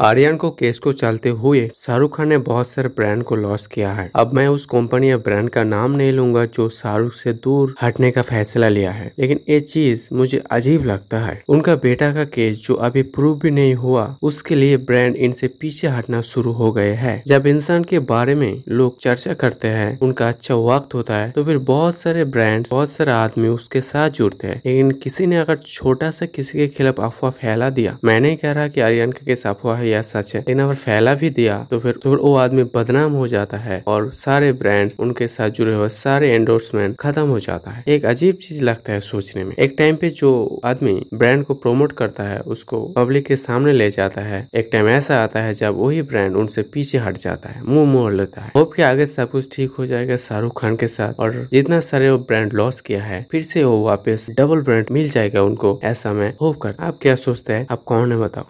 आर्यन को केस को चलते हुए शाहरुख खान ने बहुत सारे ब्रांड को लॉस किया है। अब मैं उस कंपनी या ब्रांड का नाम नहीं लूँगा जो शाहरुख से दूर हटने का फैसला लिया है। लेकिन ये चीज़ मुझे अजीब लगता है। उनका बेटा का केस जो अभी प्रूव भी नहीं हुआ, उसके लिए ब्रांड इनसे पीछे हटना शुरू हो गए है। जब इंसान के बारे में लोग चर्चा करते हैं, उनका अच्छा वक्त होता है तो फिर बहुत सारे ब्रांड बहुत सारे आदमी उसके साथ जुड़ते हैं। लेकिन किसी ने अगर छोटा सा किसी के खिलाफ अफवाह फैला दिया, मैं नहीं कह रहा की आर्यन का केस अफवाह है या सच है। लेकिन अगर फैला भी दिया तो फिर तो फिर वो आदमी बदनाम हो जाता है और सारे ब्रांड्स उनके साथ जुड़े हुए सारे एंडोर्समेंट खत्म हो जाता है। एक अजीब चीज़ लगता है सोचने में। एक टाइम पे जो आदमी ब्रांड को प्रमोट करता है, उसको पब्लिक के सामने ले जाता है। एक टाइम ऐसा आता है, जब वही ब्रांड उनसे पीछे हट जाता है, मुँह मोड़ लेता है। होप के आगे सब कुछ ठीक हो जाएगा शाहरुख खान के साथ और जितना सारे वो ब्रांड लॉस किया है, फिर से वो वापस डबल ब्रांड मिल जाएगा उनको, ऐसा मैं होप कर आप क्या सोचते हैं? आप कौन है, बताओ।